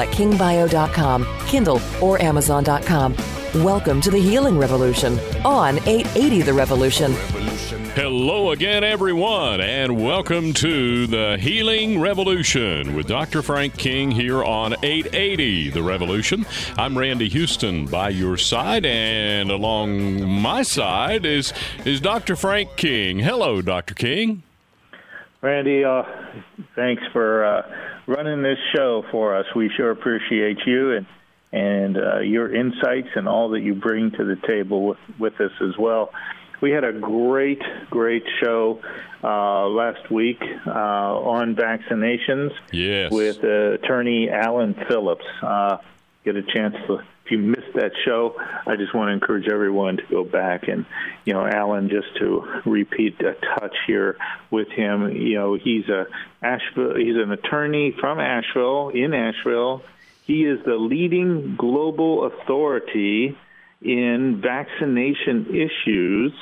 at kingbio.com, Kindle, or Amazon.com. Welcome to the Healing Revolution on 880 The Revolution. Hello again, everyone, and welcome to the Healing Revolution with Dr. Frank King here on 880 The Revolution. I'm Randy Houston by your side, and along my side is, is Dr. Frank King. Hello, Dr. King. Randy, uh, thanks for uh, running this show for us. We sure appreciate you and and uh, your insights and all that you bring to the table with, with us as well. We had a great, great show uh, last week uh, on vaccinations yes. with uh, attorney Alan Phillips. Get a chance to if you missed that show, I just want to encourage everyone to go back and, you know, Alan, just to repeat a touch here with him. You know, he's a Asheville, he's an attorney from Asheville in Asheville. He is the leading global authority in vaccination issues.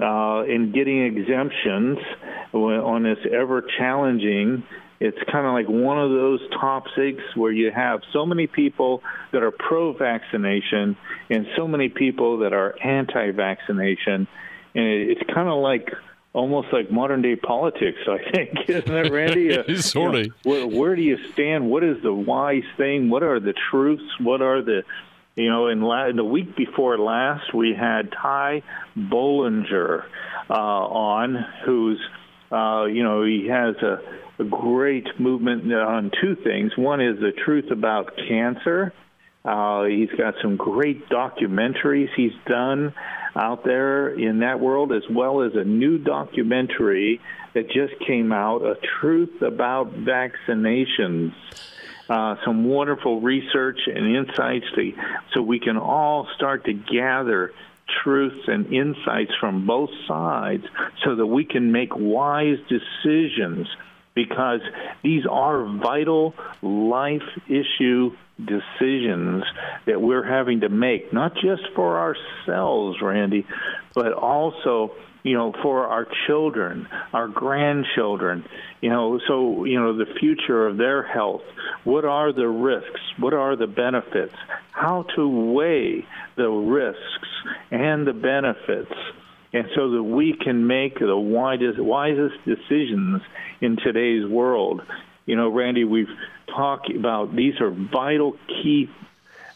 Uh, in getting exemptions on this ever challenging it's kind of like one of those topics where you have so many people that are pro vaccination and so many people that are anti vaccination. And it's kind of like almost like modern day politics, I think, isn't it, Randy? Uh, sort of. You know, where, where do you stand? What is the wise thing? What are the truths? What are the you know, in, la- the week before last, we had Ty Bollinger uh, on, who's, uh, you know, he has a a great movement on two things. One is the truth about cancer. Uh, he's got some great documentaries he's done out there in that world, as well as a new documentary that just came out, A Truth About Vaccinations. Uh, some wonderful research and insights to, so we can all start to gather truths and insights from both sides so that we can make wise decisions because these are vital life issue decisions that we're having to make, not just for ourselves, Randy, but also you know, for our children, our grandchildren, you know, so, you know, the future of their health. What are the risks? What are the benefits? How to weigh the risks and the benefits and so that we can make the widest, wisest decisions in today's world. You know, Randy, we've talked about these are vital key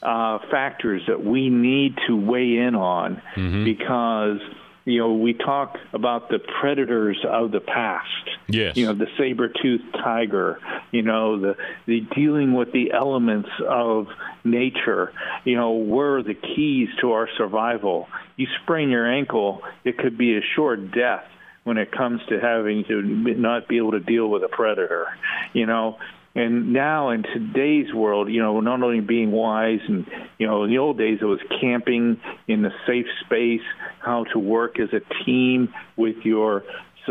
uh, factors that we need to weigh in on mm-hmm. because you know, we talk about the predators of the past. Yes. You know, the saber-toothed tiger, you know, the, the dealing with the elements of nature, you know, were the keys to our survival. You sprain your ankle, it could be a short death when it comes to having to not be able to deal with a predator. You know, and now in today's world, you know, not only being wise and, you know, in the old days it was camping in the safe space, how to work as a team with your,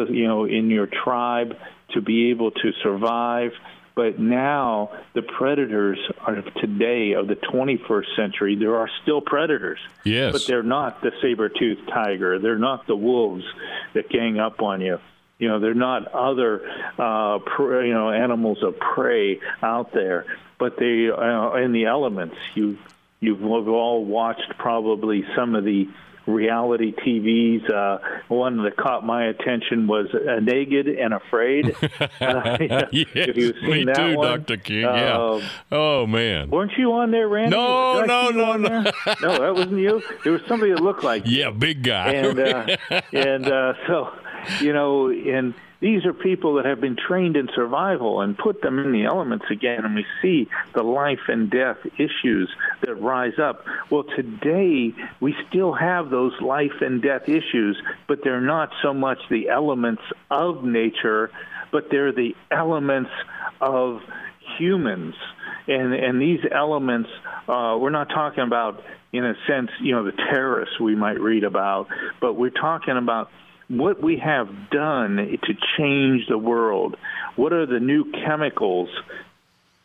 you know, in your tribe to be able to survive. But now the predators of today of the 21st century, there are still predators. Yes. But they're not the saber-toothed tiger. They're not the wolves that gang up on you. You know, they're not other, uh, pr- you know, animals of prey out there, but they uh, in the elements. You you've all watched probably some of the reality TVs. Uh, one that caught my attention was uh, Naked and Afraid. uh, yes, me too, one, Dr. King. yeah. Um, oh man, weren't you on there, Randy? No, no, no, no. no, that wasn't you. There was somebody that looked like. Yeah, big guy. And uh, and uh, so you know, and these are people that have been trained in survival and put them in the elements again, and we see the life and death issues that rise up. Well, today we still have those life and death issues, but they're not so much the elements of nature, but they're the elements of humans and and these elements, uh, we're not talking about, in a sense, you know, the terrorists we might read about, but we're talking about what we have done to change the world. What are the new chemicals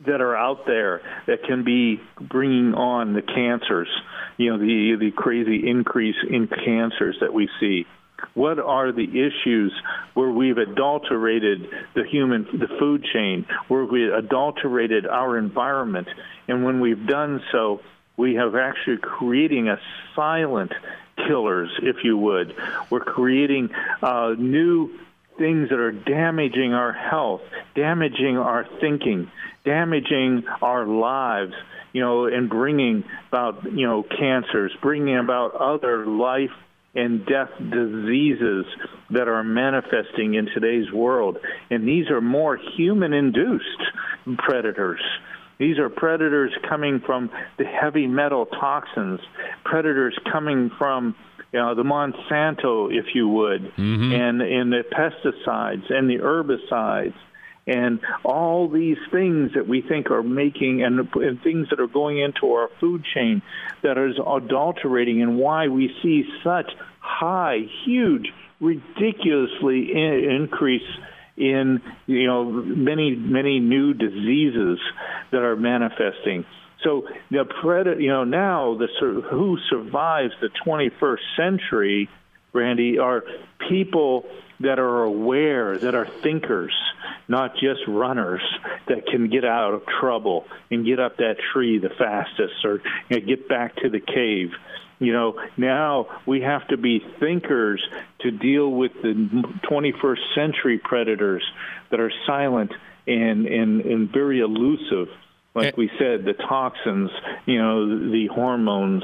that are out there that can be bringing on the cancers? You know, the the crazy increase in cancers that we see. What are the issues where we've adulterated the human, the food chain, where we adulterated our environment, and when we've done so, we have actually creating a silent killers, if you would. We're creating uh, new things that are damaging our health, damaging our thinking, damaging our lives, you know, and bringing about, you know, cancers, bringing about other life and death diseases that are manifesting in today's world. And these are more human induced predators. These are predators coming from the heavy metal toxins, predators coming from you know, the Monsanto, if you would, mm-hmm. and, and the pesticides and the herbicides and all these things that we think are making and, and, things that are going into our food chain that is adulterating and why we see such high, huge, ridiculously in, increase in you know many many new diseases that are manifesting. So the predator, you know, now the who survives the 21st century, Randy, are people that are aware, that are thinkers, not just runners that can get out of trouble and get up that tree the fastest or you know, get back to the cave. You know, now we have to be thinkers to deal with the 21st century predators that are silent and, and, and very elusive like we said, the toxins, you know, the hormones,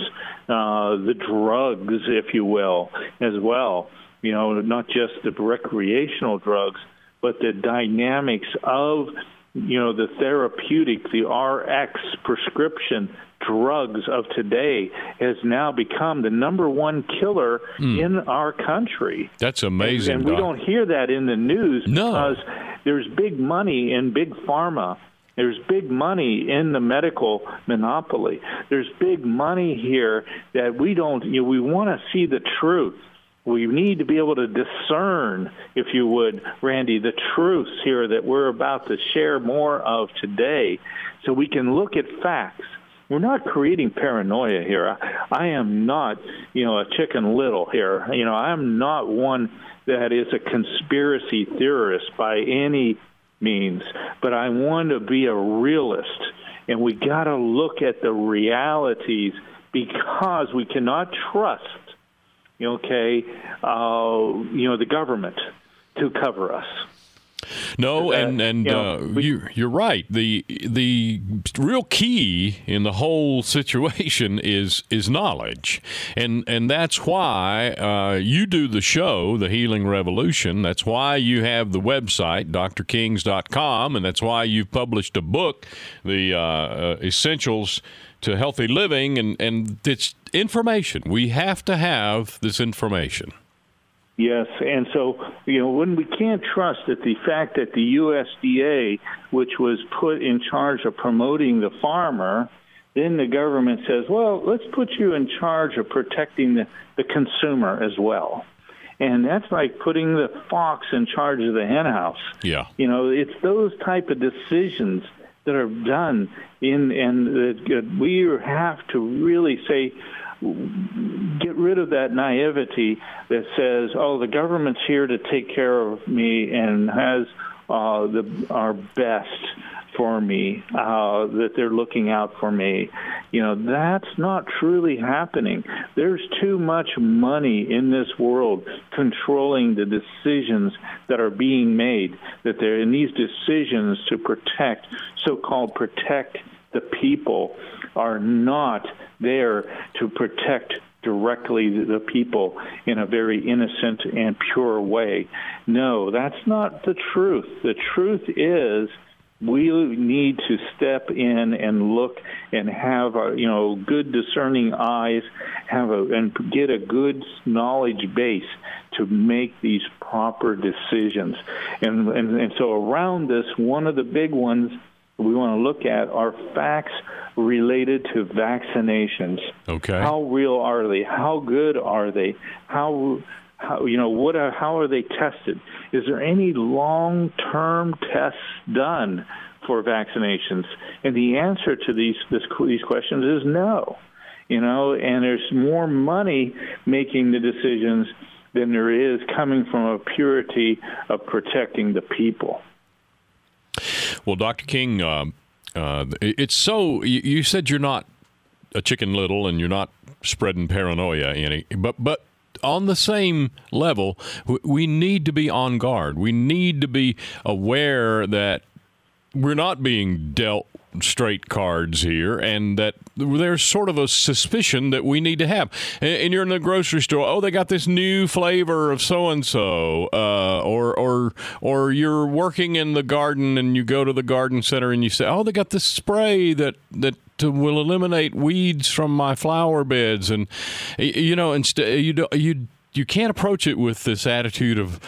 uh, the drugs, if you will, as well. You know, not just the recreational drugs, but the dynamics of, you know, the therapeutic, the RX prescription drugs of today has now become the number one killer mm. in our country. That's amazing. And, and we don't hear that in the news no. because there's big money in big pharma. There's big money in the medical monopoly. There's big money here that we don't, you know, we want to see the truth. We need to be able to discern, if you would, Randy, the truths here that we're about to share more of today so we can look at facts we're not creating paranoia here. I, am not, you know, a chicken little here. You know, I'm not one that is a conspiracy theorist by any means, but I want to be a realist, and we got to look at the realities because we cannot trust, okay, uh, you know, the government to cover us. No, and and you know, uh, you, you're right. The the real key in the whole situation is is knowledge, and and that's why uh, you do the show, the Healing Revolution. That's why you have the website drkings.com, and that's why you've published a book, the uh, uh, Essentials to Healthy Living, and and it's information. We have to have this information. Yes, and so you know when we can't trust that the fact that the USDA, which was put in charge of promoting the farmer, then the government says, well, let's put you in charge of protecting the, the consumer as well. And that's like putting the fox in charge of the henhouse. Yeah. You know, it's those type of decisions that are done in, and that we have to really say, get rid of that naivety that says, "Oh, the government's here to take care of me and has uh, the our best for me, uh, that they're looking out for me." You know, that's not truly happening. There's too much money in this world controlling the decisions that are being made. That they're in these decisions to protect, so-called protect the people are not there to protect directly the people in a very innocent and pure way. No, that's not the truth. The truth is we need to step in and look and have a, you know good discerning eyes have a and get a good knowledge base to make these proper decisions and and, and so around this one of the big ones we want to look at are facts related to vaccinations. Okay. How real are they? How good are they? How how you know what are, how are they tested? Is there any long-term tests done for vaccinations? And the answer to these this, these questions is no. You know, and there's more money making the decisions than there is coming from a purity of protecting the people. Well, Dr. King, uh, uh, it's so you, you, said you're not a chicken little and you're not spreading paranoia any, but but on the same level, we need to be on guard. We need to be aware that we're not being dealt straight cards here, and that there's sort of a suspicion that we need to have. And you're in the grocery store. Oh, they got this new flavor of so and so, or or or you're working in the garden and you go to the garden center and you say, oh, they got this spray that that will eliminate weeds from my flower beds, and you know, instead you you you can't approach it with this attitude of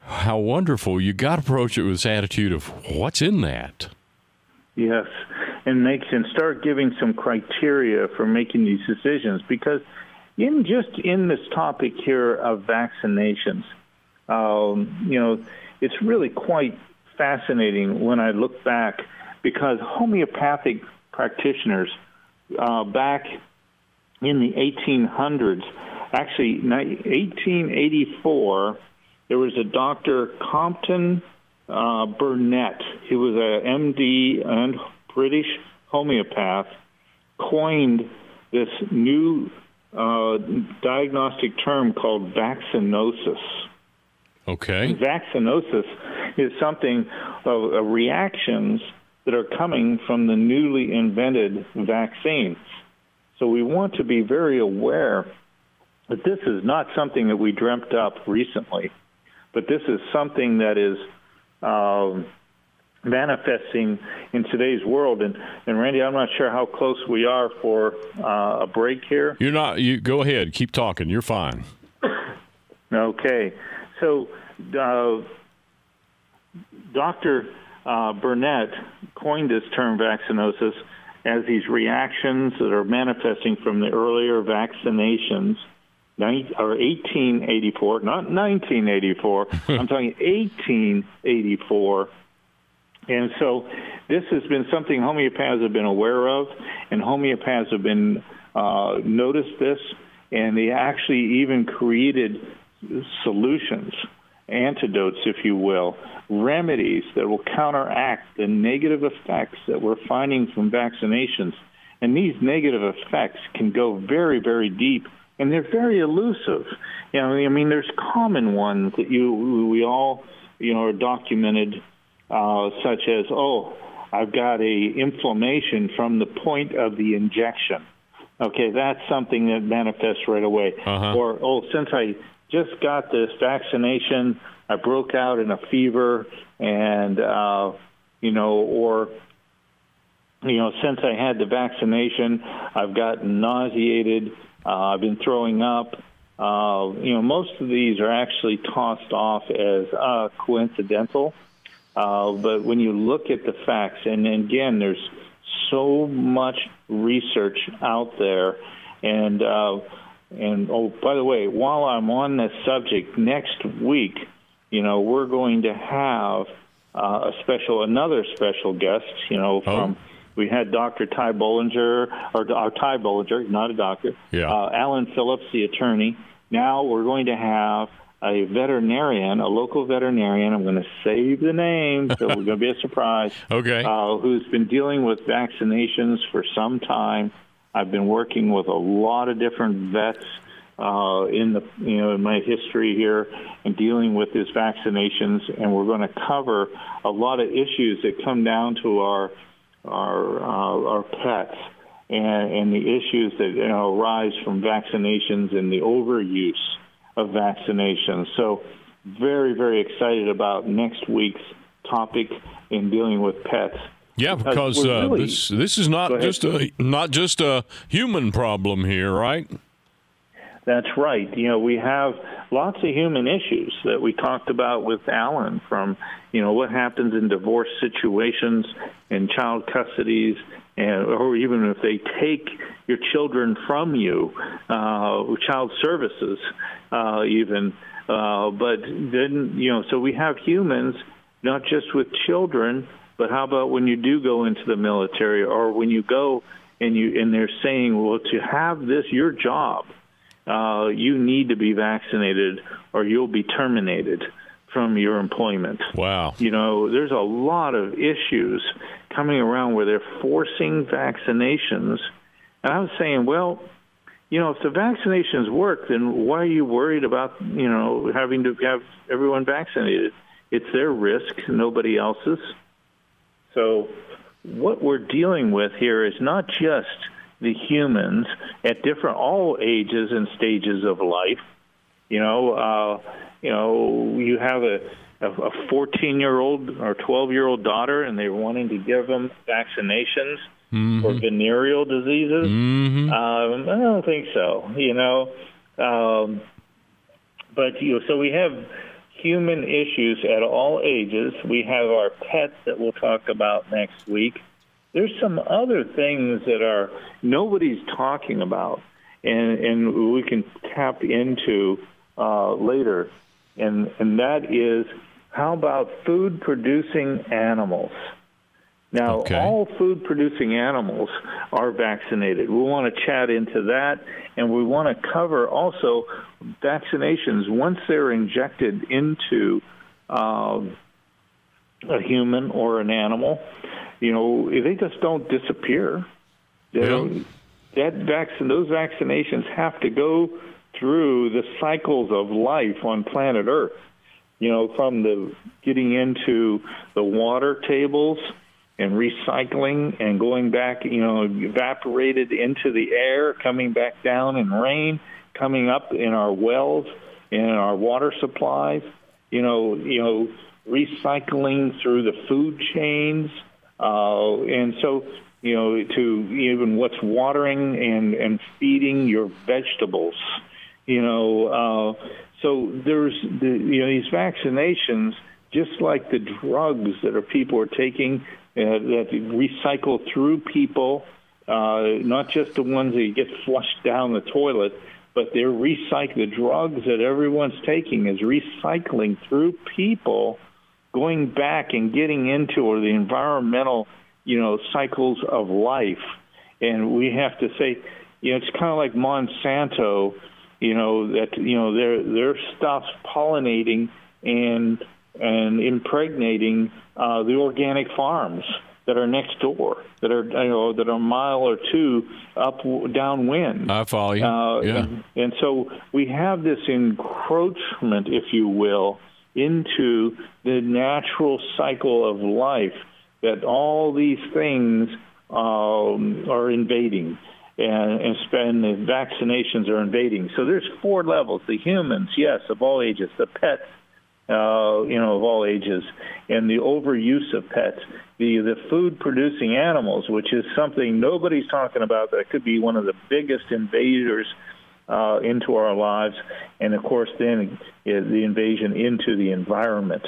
how wonderful. You got to approach it with this attitude of what's in that. Yes, and make and start giving some criteria for making these decisions because in just in this topic here of vaccinations, um, you know, it's really quite fascinating when I look back because homeopathic practitioners uh, back in the 1800s, actually 1884, there was a Dr. Compton uh, Burnett, he was a MD and British homeopath, coined this new uh, diagnostic term called vaccinosis. Okay. vaccinosis is something of uh, reactions that are coming from the newly invented vaccines. So we want to be very aware that this is not something that we dreamt up recently, but this is something that is uh, manifesting in today's world. And, and Randy, I'm not sure how close we are for uh, a break here. You're not. You go ahead. Keep talking. You're fine. okay. So, uh, Dr. Uh, Burnett coined this term vaccinosis as these reactions that are manifesting from the earlier vaccinations or 1884, not 1984. I'm talking 1884. And so this has been something homeopaths have been aware of, and homeopaths have been uh, noticed this, and they actually even created solutions, antidotes, if you will, remedies that will counteract the negative effects that we're finding from vaccinations. And these negative effects can go very, very deep and they're very elusive. You know, I mean, there's common ones that you we all you know are documented, uh, such as oh, I've got a inflammation from the point of the injection. Okay, that's something that manifests right away. Uh-huh. Or oh, since I just got this vaccination, I broke out in a fever, and uh, you know, or you know, since I had the vaccination, I've gotten nauseated uh, I've been throwing up. Uh, you know, most of these are actually tossed off as uh, coincidental. Uh, but when you look at the facts, and, and again, there's so much research out there, and uh, and oh, by the way, while I'm on this subject, next week, you know, we're going to have uh, a special, another special guest, you know, from. Oh we had Dr. Ty Bollinger, or uh, Ty Bollinger, not a doctor. Yeah. Uh, Alan Phillips, the attorney. Now we're going to have a veterinarian, a local veterinarian. I'm going to save the name, so we're going to be a surprise. okay. Uh, who's been dealing with vaccinations for some time. I've been working with a lot of different vets uh, in the you know in my history here and dealing with these vaccinations, and we're going to cover a lot of issues that come down to our our uh, our pets and, and the issues that you know, arise from vaccinations and the overuse of vaccinations. So, very very excited about next week's topic in dealing with pets. Yeah, because, uh, really, this this is not just a not just a human problem here, right? That's right. You know, we have lots of human issues that we talked about with Alan from, you know, what happens in divorce situations and child custodies, and, or even if they take your children from you, uh, child services, uh, even. Uh, but then, you know, so we have humans, not just with children, but how about when you do go into the military or when you go and you and they're saying, well, to have this, your job uh, you need to be vaccinated or you'll be terminated from your employment. Wow. You know, there's a lot of issues coming around where they're forcing vaccinations. And I was saying, well, you know, if the vaccinations work, then why are you worried about, you know, having to have everyone vaccinated? It's their risk, nobody else's. So what we're dealing with here is not just the humans at different all ages and stages of life. You know, uh, you know, you have a a 14 year old or 12 year old daughter, and they're wanting to give them vaccinations mm-hmm. for venereal diseases. Mm-hmm. Um, I don't think so. You know, um, but you know, so we have human issues at all ages. We have our pets that we'll talk about next week there's some other things that are nobody's talking about, and and we can tap into uh, later, and and that is how about food producing animals? Now, okay. all food producing animals are vaccinated. We want to chat into that, and we want to cover also vaccinations once they're injected into uh, a human or an animal you know, they just don't disappear. They yeah. that vaccine, those vaccinations have to go through the cycles of life on planet Earth. You know, from the getting into the water tables and recycling and going back, you know, evaporated into the air, coming back down in rain, coming up in our wells, in our water supplies. You know, you know, recycling through the food chains uh, and so, you know, to even what's watering and, and feeding your vegetables, you know, uh, so there's, the, you know, these vaccinations, just like the drugs that are people are taking that recycle through people, uh, not just the ones that get flushed down the toilet, but they're recycling the drugs that everyone's taking is recycling through people going back and getting into or the environmental, you know, cycles of life. And we have to say, you know, it's kind of like Monsanto, you know, that you know their their stuff's pollinating and and impregnating uh, the organic farms that are next door, that are you know that are a mile or two up downwind. I follow you. Uh, yeah. And, and so we have this encroachment, if you will, into the natural cycle of life that all these things um, are invading and, and spend the vaccinations are invading. So there's four levels: the humans, yes, of all ages; the pets, uh, you know, of all ages, and the overuse of pets. The the food producing animals, which is something nobody's talking about, that could be one of the biggest invaders uh, into our lives, and of course, then the invasion into the environment.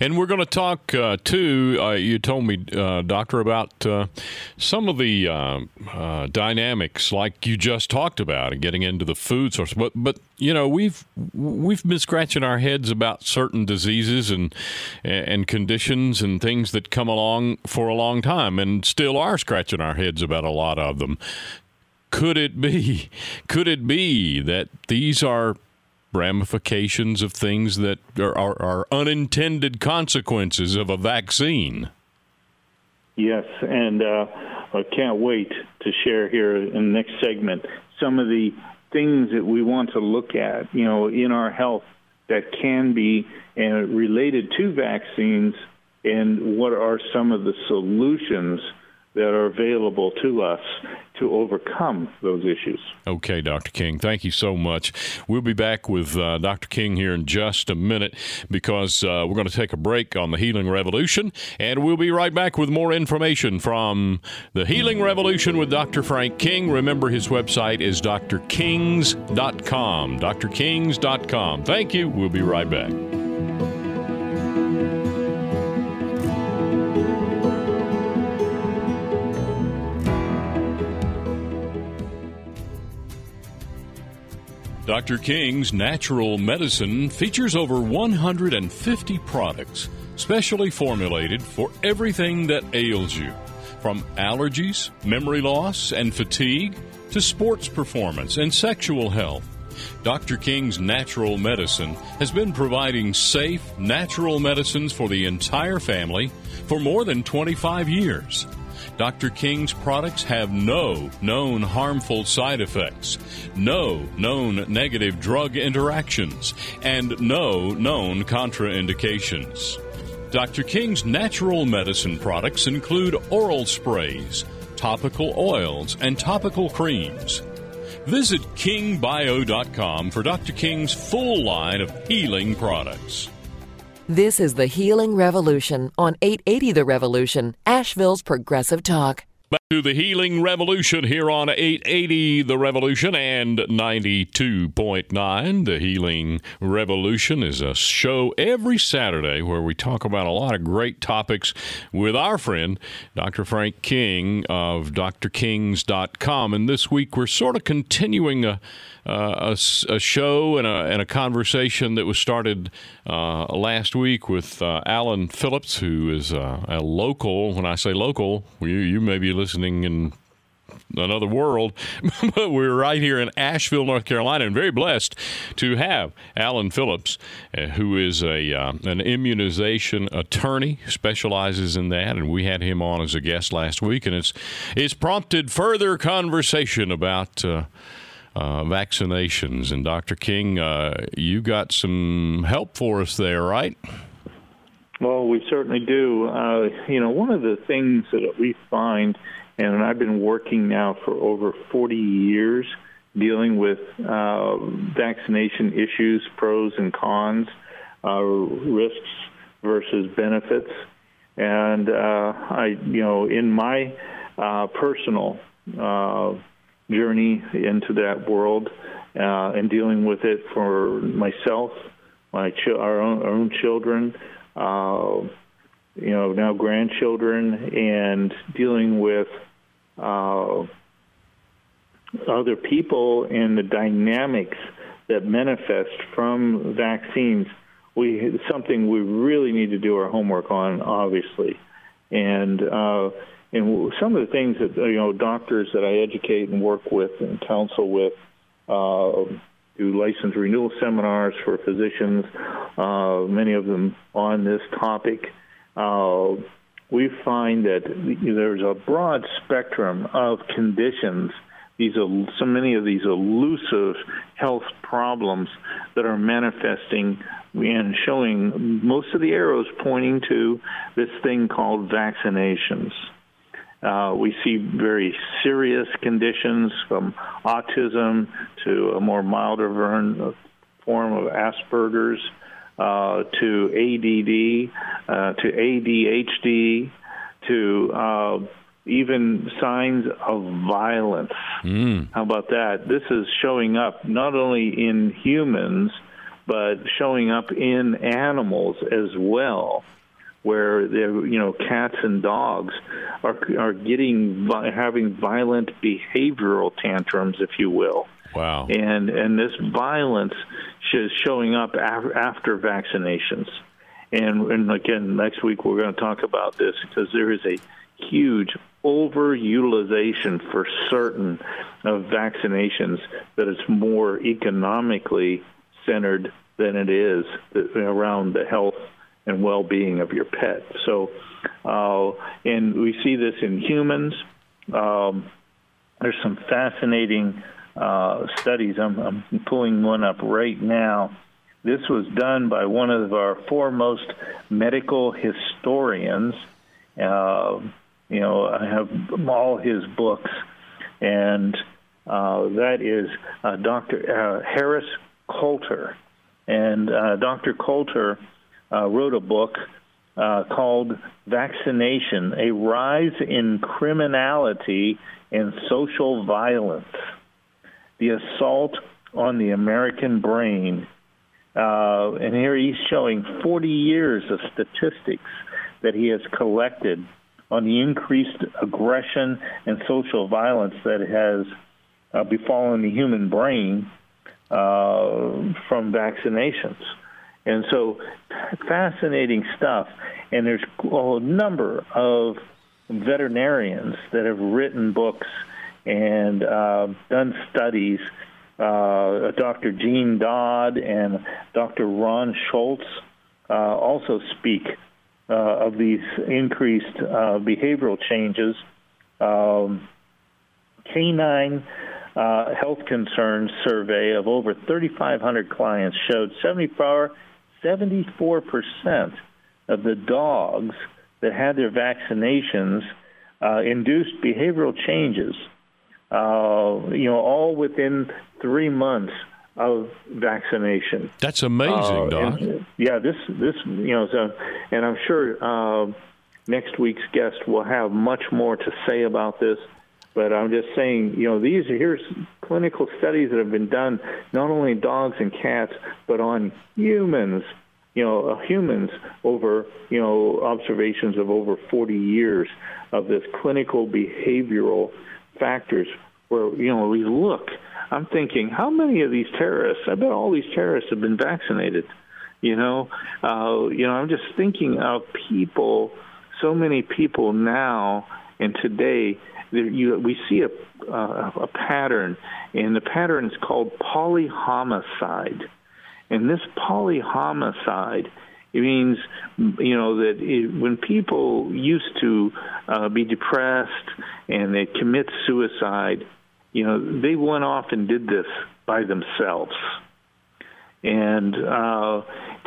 And we're going to talk uh, too. Uh, you told me, uh, doctor, about uh, some of the uh, uh, dynamics, like you just talked about, and getting into the food source. But, but you know, we've we've been scratching our heads about certain diseases and and conditions and things that come along for a long time, and still are scratching our heads about a lot of them. Could it be? Could it be that these are ramifications of things that are, are, are unintended consequences of a vaccine? Yes, and uh, I can't wait to share here in the next segment some of the things that we want to look at, you know, in our health that can be uh, related to vaccines, and what are some of the solutions that are available to us to overcome those issues. Okay, Dr. King, thank you so much. We'll be back with uh, Dr. King here in just a minute because uh, we're going to take a break on the Healing Revolution, and we'll be right back with more information from the Healing Revolution with Dr. Frank King. Remember, his website is drkings.com. drkings.com. Thank you. We'll be right back. Dr. King's Natural Medicine features over 150 products specially formulated for everything that ails you, from allergies, memory loss, and fatigue to sports performance and sexual health. Dr. King's Natural Medicine has been providing safe, natural medicines for the entire family for more than 25 years. Dr. King's products have no known harmful side effects, no known negative drug interactions, and no known contraindications. Dr. King's natural medicine products include oral sprays, topical oils, and topical creams. Visit kingbio.com for Dr. King's full line of healing products. This is the Healing Revolution on 880 The Revolution, Asheville's Progressive Talk. Back to the Healing Revolution here on 880 The Revolution and 92.9. The Healing Revolution is a show every Saturday where we talk about a lot of great topics with our friend, Dr. Frank King of drkings.com. And this week we're sort of continuing a uh, a, a, show and a, and a, conversation that was started uh, last week with uh, Alan Phillips, who is uh, a local. When I say local, you, you may be listening in another world, but we're right here in Asheville, North Carolina, and very blessed to have Alan Phillips, uh, who is a uh, an immunization attorney, specializes in that, and we had him on as a guest last week, and it's it's prompted further conversation about. Uh, uh, vaccinations. And Dr. King, uh, you got some help for us there, right? Well, we certainly do. Uh, you know, one of the things that we find, and I've been working now for over 40 years dealing with uh, vaccination issues, pros and cons, uh, risks versus benefits. And uh, I, you know, in my personal journey into that world uh, and dealing with it for myself, my ch- our, own, our own children, uh, you know, now grandchildren, and dealing with uh, other people and the dynamics that manifest from vaccines. We something we really need to do our homework on, obviously, and uh, and some of the things that you know doctors that I educate and work with and counsel with uh, do license renewal seminars for physicians, uh, many of them on this topic. Uh, we find that there's a broad spectrum of conditions. These are so many of these elusive health problems that are manifesting and showing most of the arrows pointing to this thing called vaccinations. Uh, we see very serious conditions from autism to a more milder form of Asperger's uh, to ADD uh, to ADHD to uh, even signs of violence. Mm. How about that? This is showing up not only in humans, but showing up in animals as well where you know cats and dogs are are getting having violent behavioral tantrums, if you will. Wow. And and this violence is showing up after vaccinations. And and again, next week we're going to talk about this because there is a huge overutilization for certain of vaccinations that it's more economically centered than it is uh, around the health and well-being of your pet. So, uh, and we see this in humans. Um, there's some fascinating uh, studies. I'm, I'm, pulling one up right now. This was done by one of our foremost medical historians. Uh, you know, I have all his books, and uh, that is uh, Dr. Uh, Harris Coulter. And Dr. Coulter uh, wrote a book uh, called Vaccination A Rise in Criminality and Social Violence The Assault on the American Brain. and here he's showing 40 years of statistics that he has collected on the increased aggression and social violence that has uh, befallen the human brain uh, from vaccinations. And so, fascinating stuff. And there's a number of veterinarians that have written books and uh, done studies. Uh, Dr. Jean Dodd and Dr. Ron Schultz uh, also speak uh, of these increased uh, behavioral changes. Um, canine uh, health concerns survey of over 3,500 clients showed 74, 74% of the dogs that had their vaccinations uh, induced behavioral changes. Uh, you know, all within three months of vaccination. That's amazing, uh, Doc. yeah, this this you know, so, and I'm sure uh, next week's guest will have much more to say about this. But I'm just saying, you know, these here's clinical studies that have been done not only in dogs and cats, but on humans. You know, uh, humans over you know observations of over 40 years of this clinical behavioral factors where you know we look I'm thinking, how many of these terrorists? I bet all these terrorists have been vaccinated. You know, uh, you know, I'm just thinking of people. So many people now and today. You, we see a, uh, a pattern, and the pattern is called polyhomicide. And this polyhomicide it means, you know, that it, when people used to uh, be depressed and they commit suicide, you know, they went off and did this by themselves. And uh,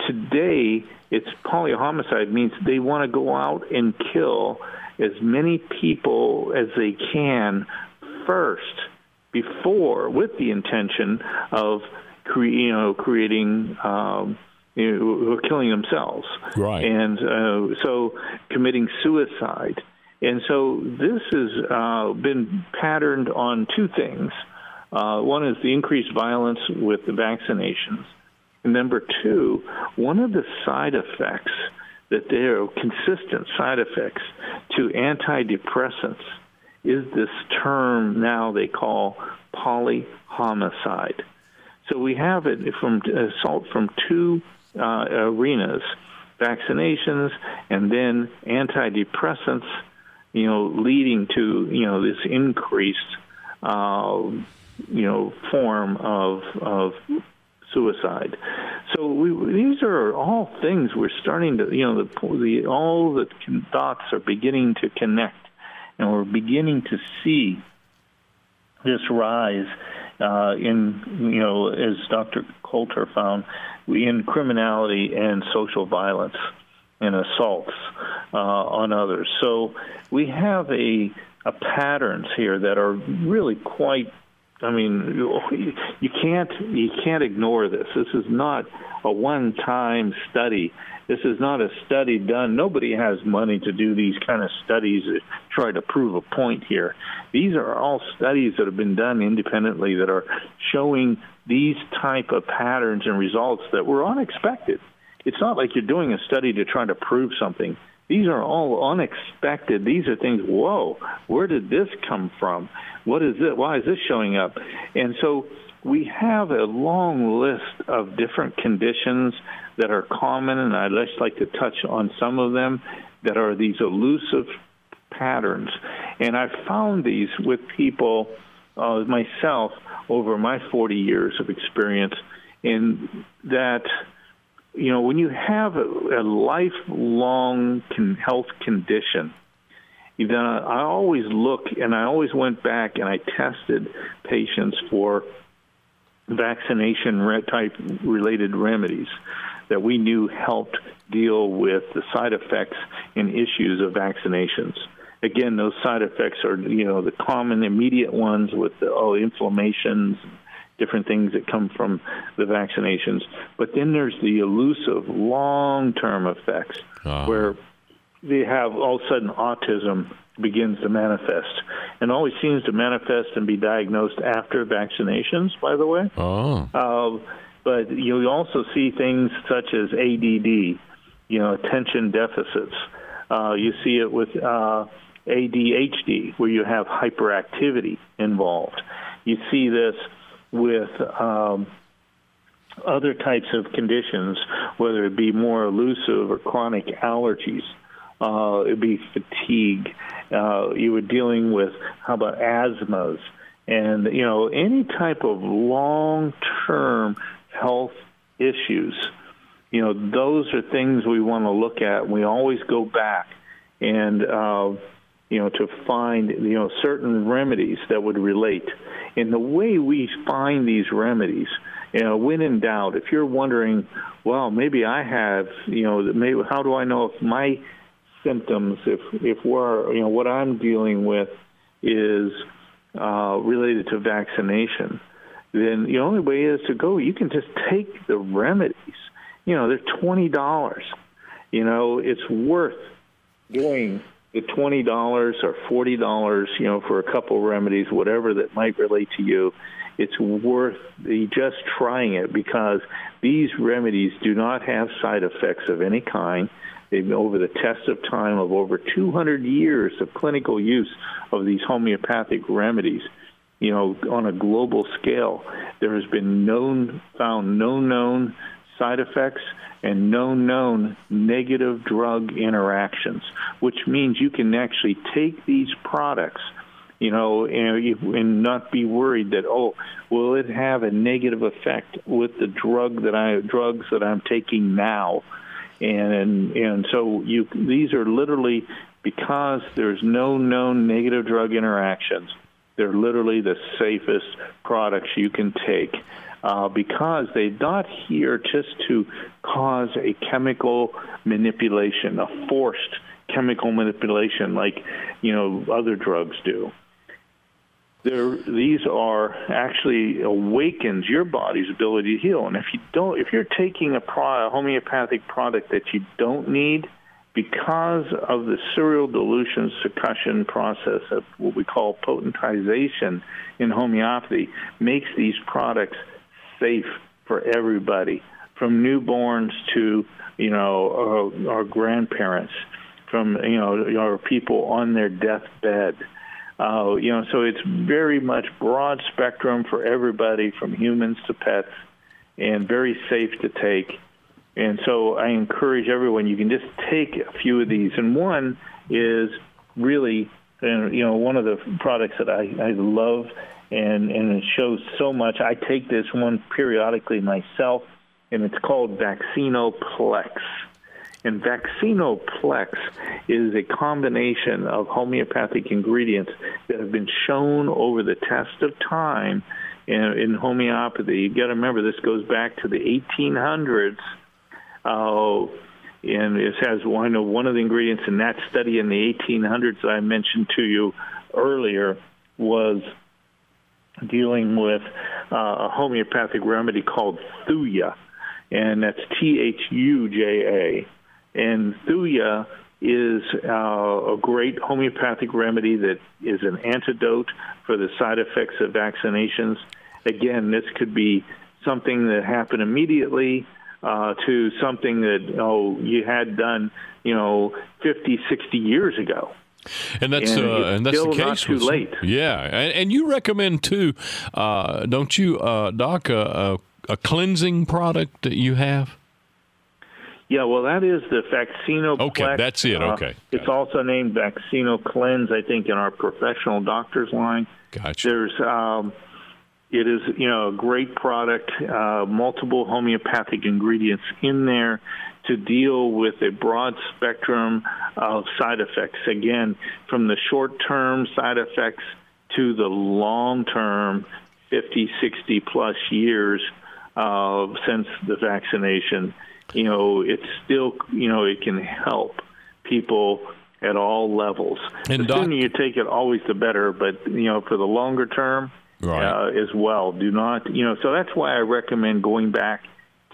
today, it's polyhomicide means they want to go out and kill as many people as they can first before, with the intention of cre- you know creating. Um, you know, killing themselves, right? And uh, so committing suicide, and so this has uh, been patterned on two things. Uh, one is the increased violence with the vaccinations. And number two, one of the side effects that there are consistent side effects to antidepressants is this term now they call polyhomicide. So we have it from assault from two uh, arenas vaccinations and then antidepressants you know, leading to you know this increased uh, you know form of of suicide. So we, these are all things we're starting to you know the, the all the dots are beginning to connect, and we're beginning to see this rise uh, in you know as Dr. Coulter found in criminality and social violence and assaults uh, on others. So we have a, a patterns here that are really quite. I mean, you can't you can't ignore this. This is not a one-time study. This is not a study done. Nobody has money to do these kind of studies to try to prove a point here. These are all studies that have been done independently that are showing these type of patterns and results that were unexpected it's not like you're doing a study to try to prove something. These are all unexpected. These are things, whoa, where did this come from? What is it? Why is this showing up? And so we have a long list of different conditions that are common, and I'd just like to touch on some of them that are these elusive patterns. And I've found these with people, uh, myself, over my 40 years of experience, in that you know, when you have a, a lifelong con- health condition, then I always look and I always went back and I tested patients for vaccination type related remedies that we knew helped deal with the side effects and issues of vaccinations. again, those side effects are you know the common immediate ones with the oh inflammations, different things that come from the vaccinations. But then there's the elusive long-term effects uh-huh. where they have all of a sudden autism begins to manifest, and always seems to manifest and be diagnosed after vaccinations. By the way, oh. Uh, but you also see things such as ADD, you know, attention deficits. Uh, you see it with uh, ADHD, where you have hyperactivity involved. You see this with um, other types of conditions, whether it be more elusive or chronic allergies. Uh, it'd be fatigue. Uh, you were dealing with how about asthmas, and you know any type of long-term health issues. You know those are things we want to look at. We always go back and uh, you know, to find, you know, certain remedies that would relate. And the way we find these remedies, you know, when in doubt, if you're wondering, well, maybe I have, you know, maybe how do I know if my symptoms, if if we're, you know, what I'm dealing with is uh, related to vaccination, then the only way is to go. You can just take the remedies. You know, they're twenty dollars. You know, it's worth doing the twenty dollars or forty dollars, you know, for a couple remedies, whatever that might relate to you, it's worth just trying it because these remedies do not have side effects of any kind. They've over the test of time of over 200 years of clinical use of these homeopathic remedies. You know, on a global scale, there has been known found no known side effects and no known negative drug interactions, which means you can actually take these products, you know, and, and not be worried that oh, will it have a negative effect with the drug that I drugs that I'm taking now, and and, and so you these are literally because there's no known negative drug interactions. They're literally the safest products you can take uh, because they're not here just to cause a chemical manipulation, a forced chemical manipulation like you know other drugs do. These are actually awakens your body's ability to heal. And if you don't, if you're taking a, pro, a homeopathic product that you don't need, because of the serial dilution succussion process of what we call potentization in homeopathy, makes these products safe for everybody, from newborns to you know our, our grandparents, from you know our people on their deathbed. Uh, you know, so it's very much broad spectrum for everybody, from humans to pets, and very safe to take. And so I encourage everyone, you can just take a few of these. And one is really, you know, one of the products that I, I love and and it shows so much. I take this one periodically myself, and it's called Vaccinoplex. And Vaccinoplex is a combination of homeopathic ingredients that have been shown over the test of time in, in homeopathy. You've got to remember this goes back to the 1800s. Uh, and it has one of one of the ingredients in that study in the 1800s I mentioned to you earlier was dealing with uh, a homeopathic remedy called Thuja, and that's T H U J A. And Thuja is uh, a great homeopathic remedy that is an antidote for the side effects of vaccinations. Again, this could be something that happened immediately uh, to something that oh you had done you know 50, 60 years ago. And that's and, uh, and that's the case. Not too late. Yeah, and, and, you recommend too, uh, don't you, uh, Doc, a, a, cleansing product that you have? Yeah, well, that is the Vaccino. Cleanse. Okay, that's it. Uh, okay, it's also named Vaccino Cleanse. I think in our professional doctors line. Gotcha. There's. Um, it is, you know, a great product, uh, multiple homeopathic ingredients in there to deal with a broad spectrum of side effects. Again, from the short term side effects to the long term 50, 60 plus years uh, since the vaccination. You know, it's still, you know, it can help people at all levels. And the doc- sooner you take it, always the better. But you know, for the longer term, Right. uh, as well. Do not, you know, so that's why I recommend going back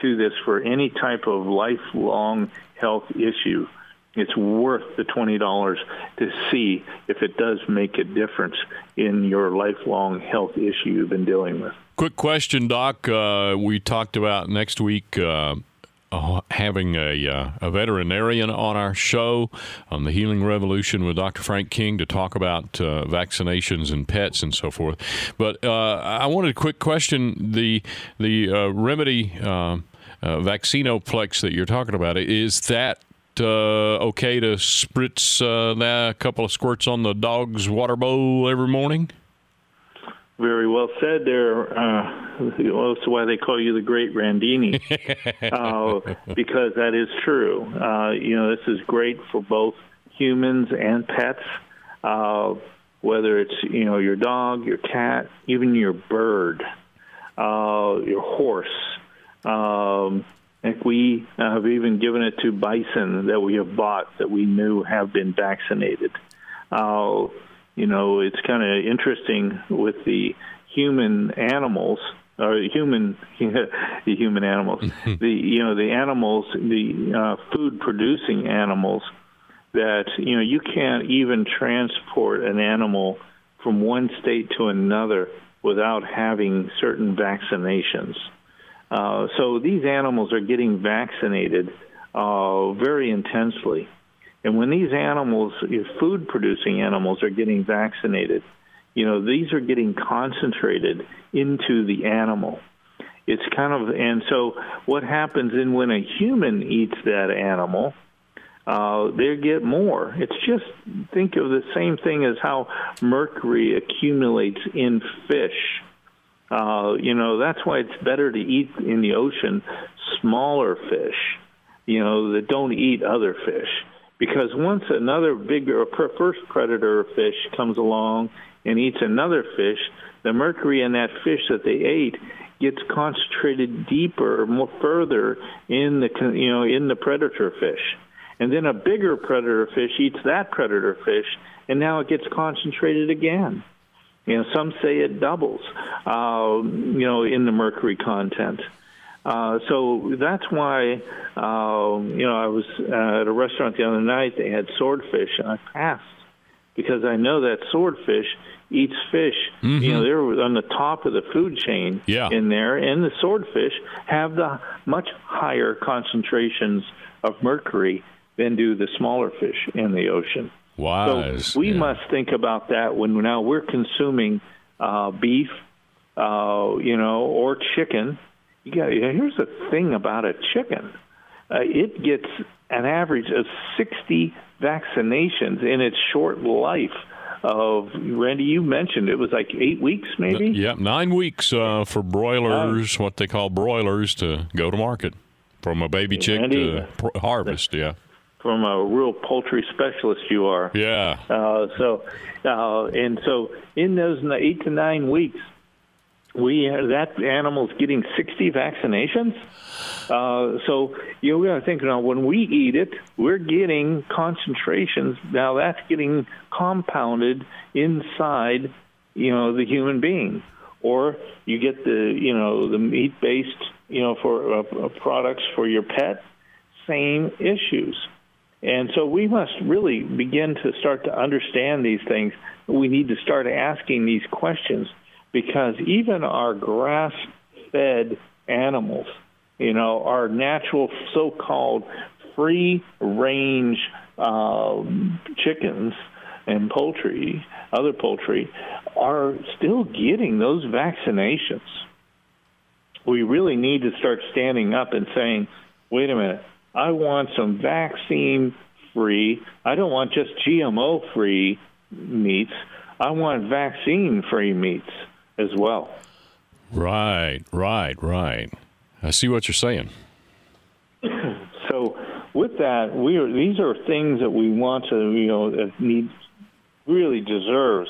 to this for any type of lifelong health issue. It's worth the twenty dollars to see if it does make a difference in your lifelong health issue you've been dealing with. Quick question, Doc. Uh, we talked about next week uh, having a, uh, a veterinarian on our show on the Healing Revolution with Dr. Frank King to talk about uh, vaccinations and pets and so forth. But uh, I wanted a quick question: the the uh, remedy uh, vaccinoplex that you're talking about is that okay to spritz a couple of squirts on the dog's water bowl every morning? Very well said there. Uh, well, that's why they call you the Great Randini, uh, because that is true. Uh, you know, this is great for both humans and pets. Uh, whether it's you know your dog, your cat, even your bird, uh, your horse. Um, and we have even given it to bison that we have bought that we knew have been vaccinated. Uh, you know, it's kind of interesting with the human animals or human the human animals the you know the animals the uh, food producing animals that you know you can't even transport an animal from one state to another without having certain vaccinations. Uh, so these animals are getting vaccinated uh, very intensely. And when these animals, food producing animals, are getting vaccinated, you know, these are getting concentrated into the animal. It's kind of, and so what happens in when a human eats that animal, uh, they get more. It's just think of the same thing as how mercury accumulates in fish. Uh, you know, that's why it's better to eat in the ocean smaller fish, you know, that don't eat other fish. Because once another bigger first predator fish comes along and eats another fish, the mercury in that fish that they ate gets concentrated deeper, more further in the you know in the predator fish, and then a bigger predator fish eats that predator fish, and now it gets concentrated again. You know, some say it doubles, uh, you know, in the mercury content. Uh, so that's why, uh, you know, I was uh, at a restaurant the other night. They had swordfish, and I passed because I know that swordfish eats fish. Mm-hmm. You know, they're on the top of the food chain yeah. in there, and the swordfish have the much higher concentrations of mercury than do the smaller fish in the ocean. Wise. So we yeah. must think about that when now we're consuming uh, beef, uh, you know, or chicken. Got, here's the thing about a chicken: uh, it gets an average of 60 vaccinations in its short life. Of Randy, you mentioned it was like eight weeks, maybe. Yeah, nine weeks uh, for broilers, what they call broilers, to go to market from a baby chick Randy, to pr- harvest. Yeah from a real poultry specialist you are. Yeah. Uh, so, uh, and so in those eight to nine weeks, we that animal's getting 60 vaccinations. Uh, so you know, we got to think now when we eat it, we're getting concentrations. Now that's getting compounded inside, you know, the human being. Or you get the you know the meat based you know for uh, products for your pet, same issues. And so we must really begin to start to understand these things. We need to start asking these questions because even our grass fed animals, you know, our natural so called free range uh, chickens and poultry, other poultry, are still getting those vaccinations. We really need to start standing up and saying, wait a minute, I want some vaccine free. I don't want just GMO free meats. I want vaccine free meats as well. Right, right, right. I see what you're saying. so, with that, we are, these are things that we want to, you know, that need really deserves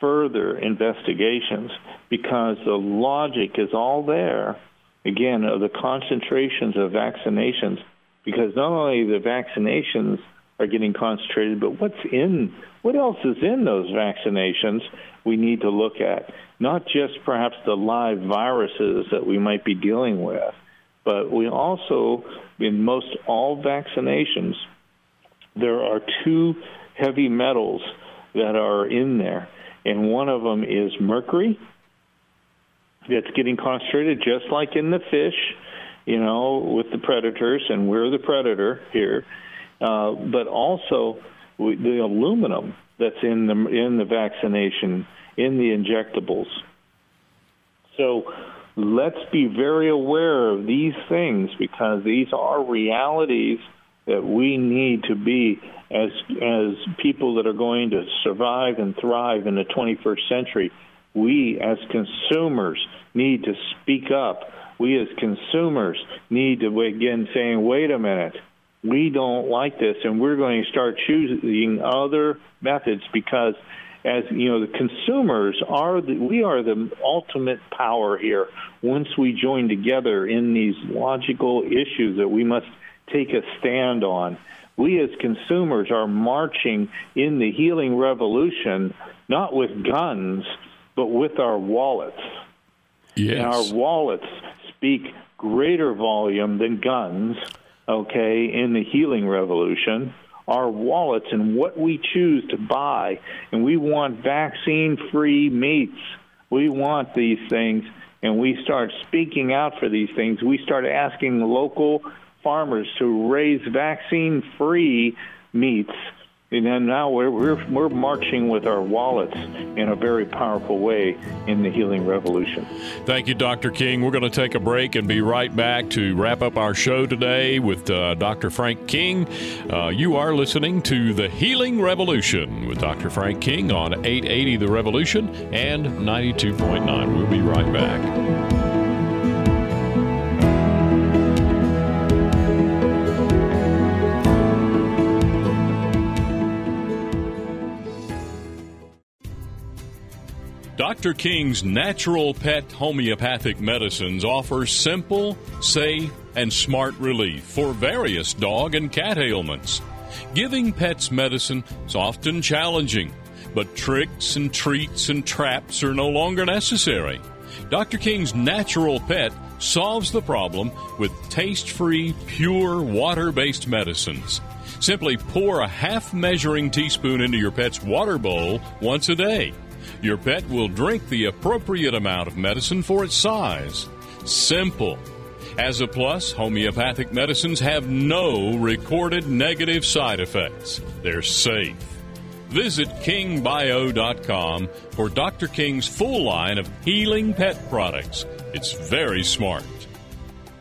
further investigations because the logic is all there. Again, of the concentrations of vaccinations because not only the vaccinations are getting concentrated, but what's in, what else is in those vaccinations we need to look at? Not just perhaps the live viruses that we might be dealing with, but we also, in most all vaccinations, there are two heavy metals that are in there, and one of them is mercury. That's getting concentrated just like in the fish, you know, with the predators, and we're the predator here. Uh, but also we, the aluminum that's in the in the vaccination, in the injectables. So let's be very aware of these things because these are realities that we need to be as as people that are going to survive and thrive in the 21st century. We as consumers need to speak up. We as consumers need to begin saying, "Wait a minute, we don't like this, and we're going to start choosing other methods because." As you know, the consumers are the, we are the ultimate power here. Once we join together in these logical issues that we must take a stand on. We as consumers are marching in the healing revolution, not with guns, but with our wallets. Yes. And our wallets speak greater volume than guns, okay, in the healing revolution. Our wallets and what we choose to buy. And we want vaccine free meats. We want these things. And we start speaking out for these things. We start asking local farmers to raise vaccine-free meats. And then now we're, we're, we're marching with our wallets in a very powerful way in the healing revolution. Thank you, Dr. King. We're going to take a break and be right back to wrap up our show today with uh, Dr. Frank King. Uh, you are listening to The Healing Revolution with Dr. Frank King on 880 The Revolution and 92.9. We'll be right back. Dr. King's natural pet homeopathic medicines offer simple, safe, and smart relief for various dog and cat ailments. Giving pets medicine is often challenging, but tricks and treats and traps are no longer necessary. Dr. King's Natural Pet solves the problem with taste free, pure, water based medicines. Simply pour a half measuring teaspoon into your pet's water bowl once a day. Your pet will drink the appropriate amount of medicine for its size. Simple. As a plus, homeopathic medicines have no recorded negative side effects. They're safe. Visit kingbio.com for Dr. King's full line of healing pet products. It's very smart.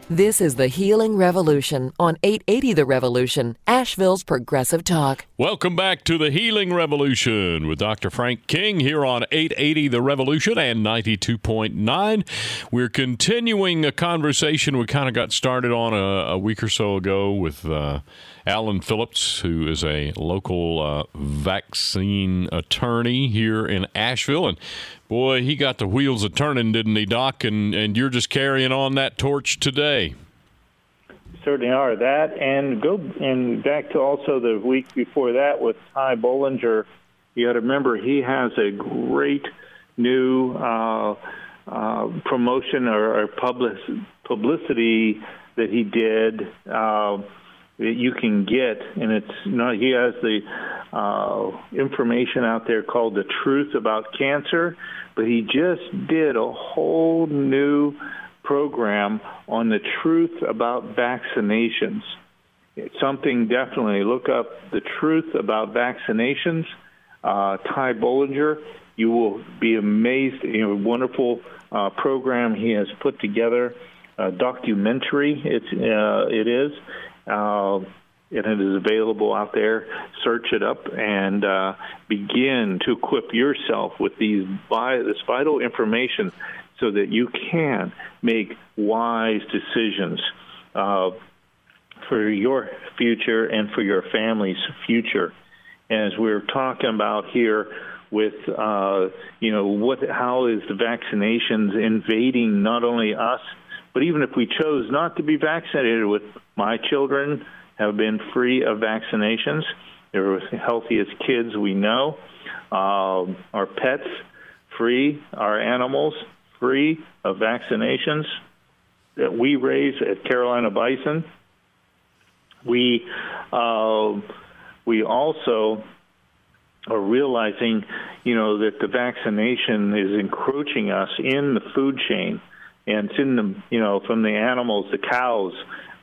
This is the Healing Revolution on 880 The Revolution, Asheville's Progressive Talk. Welcome back to the Healing Revolution with Dr. Frank King here on 880 The Revolution and 92.9. We're continuing a conversation we kind of got started on a, a week or so ago with uh, Alan Phillips, who is a local uh, vaccine attorney here in Asheville. And boy, he got the wheels a turning, didn't he, Doc? And, and you're just carrying on that torch today. Certainly are that, and go and back to also the week before that with Ty Bollinger. You got to remember he has a great new uh, uh, promotion or, or public, publicity that he did. Uh, that you can get, and it's not. He has the uh, information out there called "The Truth About Cancer," but he just did a whole new program on the truth about vaccinations. It's something definitely look up the truth about vaccinations. Uh, Ty Bollinger, you will be amazed. You know, wonderful uh, program he has put together. A documentary, it's uh, it is uh, and it is available out there. Search it up and uh, begin to equip yourself with these this vital information so that you can make wise decisions uh, for your future and for your family's future. As we're talking about here, with uh, you know what, how is the vaccinations invading not only us but even if we chose not to be vaccinated with my children, have been free of vaccinations. They're the healthiest kids we know. Uh, our pets free, our animals free of vaccinations that we raise at Carolina Bison. We uh, we also are realizing, you know, that the vaccination is encroaching us in the food chain, and it's in the, you know, from the animals, the cows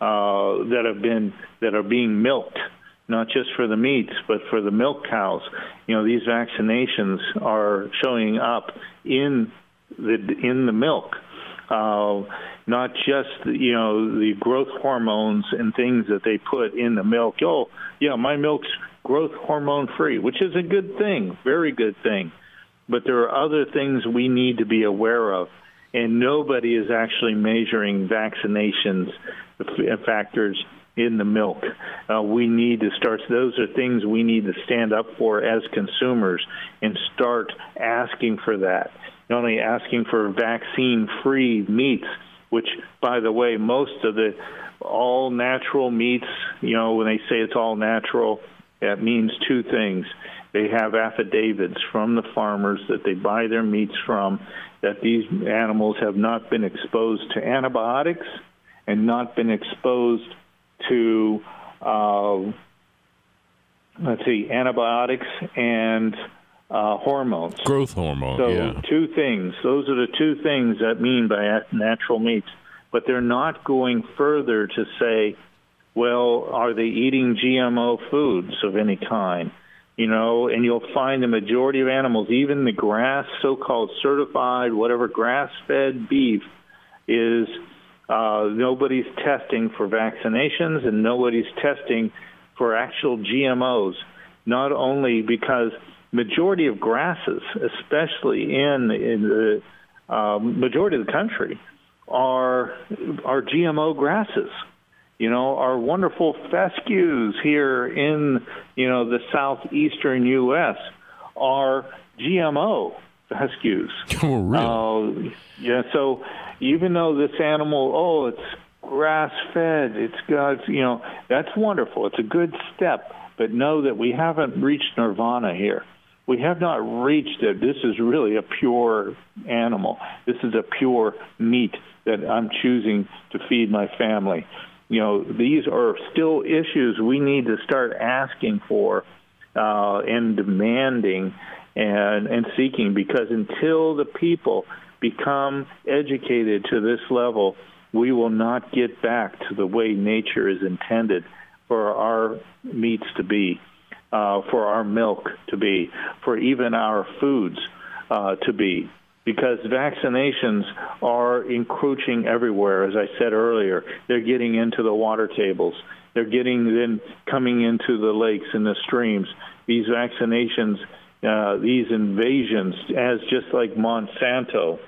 uh, that have been that are being milked, not just for the meats, but for the milk cows. You know, these vaccinations are showing up in the in the milk. Uh, not just you know the growth hormones and things that they put in the milk. Oh, yeah, my milk's growth hormone free, which is a good thing, very good thing. But there are other things we need to be aware of, and nobody is actually measuring vaccinations factors in the milk. Uh, we need to start, those are things we need to stand up for as consumers and start asking for that. Not only asking for vaccine free meats, which, by the way, most of the all natural meats, you know, when they say it's all natural, that means two things. They have affidavits from the farmers that they buy their meats from that these animals have not been exposed to antibiotics and not been exposed to, uh, let's see, antibiotics and uh, hormones. Growth hormone. So yeah. two things. Those are the two things that mean by natural meats. But they're not going further to say well, are they eating GMO foods of any kind? You know, and you'll find the majority of animals, even the grass, so-called certified, whatever grass-fed beef, is uh, nobody's testing for vaccinations and nobody's testing for actual GMOs. Not only because majority of grasses, especially in in the uh, majority of the country, are are GMO grasses you know, our wonderful fescues here in, you know, the southeastern U.S. are GMO fescues. Oh, really? Uh, yeah, so even though this animal, oh, it's grass fed, it's got, you know, that's wonderful. It's a good step, but know that we haven't reached nirvana here. We have not reached it. This is really a pure animal. This is a pure meat that I'm choosing to feed my family you know, these are still issues we need to start asking for uh, and demanding and, and seeking because until the people become educated to this level, we will not get back to the way nature is intended for our meats to be, uh, for our milk to be, for even our foods uh, to be because vaccinations are encroaching everywhere. As I said earlier, they're getting into the water tables. They're getting then coming into the lakes and the streams. These vaccinations, uh, these invasions, as just like Monsanto,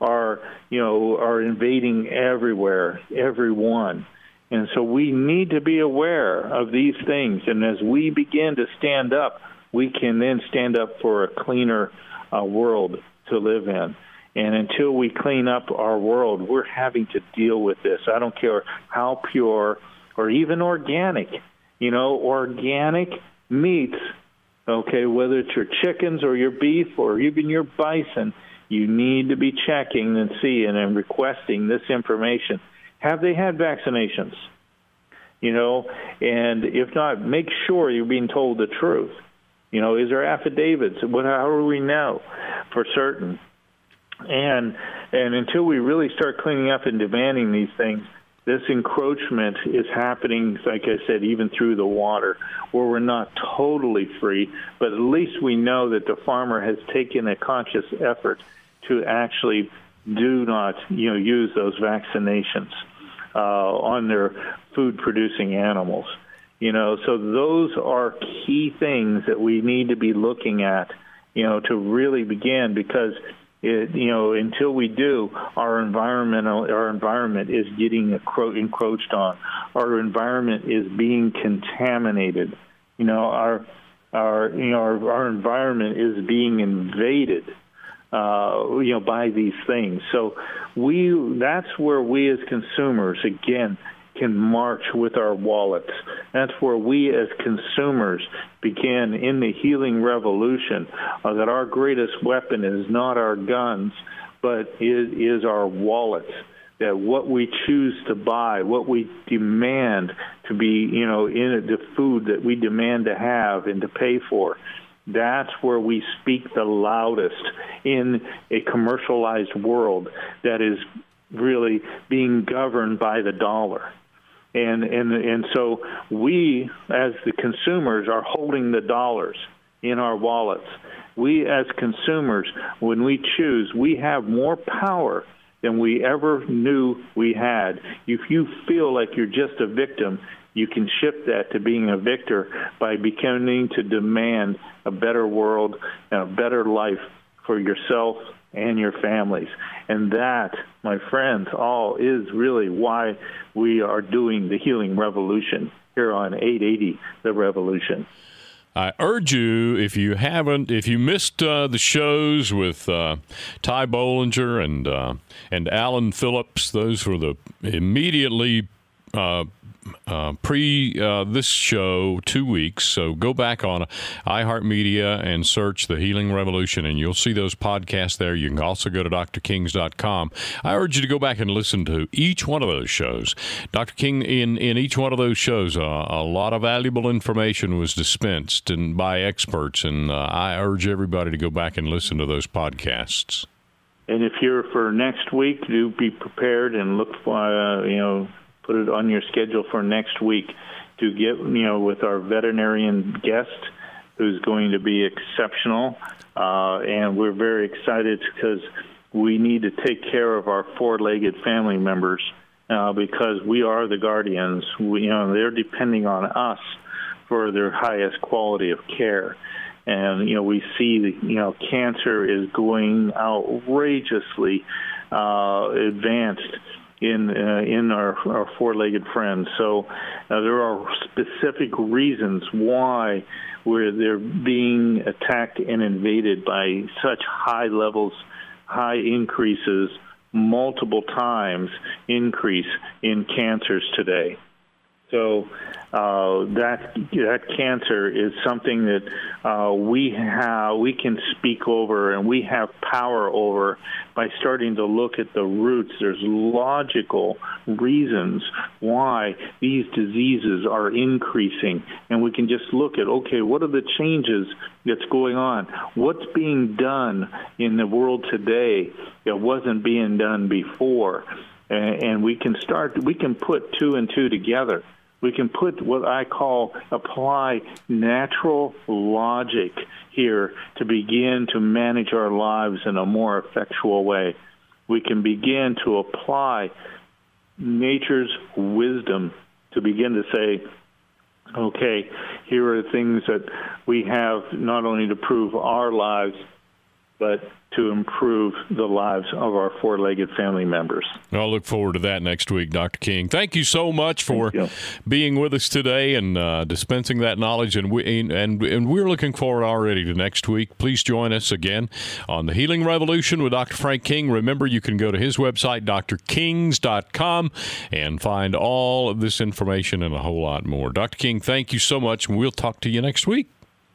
are you know are invading everywhere, everyone. And so we need to be aware of these things. And as we begin to stand up, we can then stand up for a cleaner uh, world to live in. And until we clean up our world, we're having to deal with this. I don't care how pure or even organic, you know, organic meats, okay, whether it's your chickens or your beef or even your bison, you need to be checking and seeing and requesting this information. Have they had vaccinations? You know, and if not, make sure you're being told the truth. You know, is there affidavits? What? How do we know for certain? And and until we really start cleaning up and demanding these things, this encroachment is happening, like I said, even through the water, where we're not totally free, but at least we know that the farmer has taken a conscious effort to actually do not, you know, use those vaccinations uh, on their food-producing animals. You know, so those are key things that we need to be looking at, you know, to really begin because it, you know, until we do, our environmental our environment is getting encroached on. Our environment is being contaminated. You know, our our you know our, our environment is being invaded. Uh, you know, by these things. So we that's where we as consumers again can march with our wallets. That's where we as consumers began in the healing revolution, uh, that our greatest weapon is not our guns, but is, is our wallets that what we choose to buy, what we demand to be, you know, in the food that we demand to have and to pay for, that's where we speak the loudest in a commercialized world that is really being governed by the dollar. And, and, and so we, as the consumers, are holding the dollars in our wallets. We, as consumers, when we choose, we have more power than we ever knew we had. If you feel like you're just a victim, you can shift that to being a victor by beginning to demand a better world and a better life for yourself and your families. And that, my friends, all is really why we are doing the healing revolution here on 880 The Revolution. I urge you, if you haven't, if you missed uh, the shows with uh, Ty Bollinger and uh, and Alan Phillips, those were the immediately uh, pre uh, this show two weeks. So go back on iHeartMedia and search The Healing Revolution, and you'll see those podcasts there. You can also go to drkings.com. I urge you to go back and listen to each one of those shows. Dr. King, in, in each one of those shows, uh, a lot of valuable information was dispensed and by experts, and uh, I urge everybody to go back and listen to those podcasts. And if you're for next week, do be prepared and look for, uh, you know, put it on your schedule for next week to get, you know, with our veterinarian guest who's going to be exceptional. Uh, and we're very excited because we need to take care of our four-legged family members uh, because we are the guardians. We, you know, they're depending on us for their highest quality of care. And you know, we see the, you know cancer is going outrageously uh, advanced in uh, in our, our four-legged friends. So uh, there are specific reasons why we're they're being attacked and invaded by such high levels, high increases, multiple times increase in cancers today. So uh, that that cancer is something that uh, we have we can speak over and we have power over by starting to look at the roots. There's logical reasons why these diseases are increasing, and we can just look at okay, what are the changes that's going on? What's being done in the world today that wasn't being done before? And we can start we can put two and two together we can put what I call apply natural logic here to begin to manage our lives in a more effectual way. We can begin to apply nature's wisdom to begin to say, okay, here are things that we have not only to prove our lives, but to improve the lives of our four legged family members. I'll look forward to that next week, Dr. King. Thank you so much for being with us today and uh, dispensing that knowledge. And, we, and, and we're looking forward already to next week. Please join us again on the Healing Revolution with Dr. Frank King. Remember, you can go to his website, drkings.com, and find all of this information and a whole lot more. Dr. King, thank you so much, and we'll talk to you next week.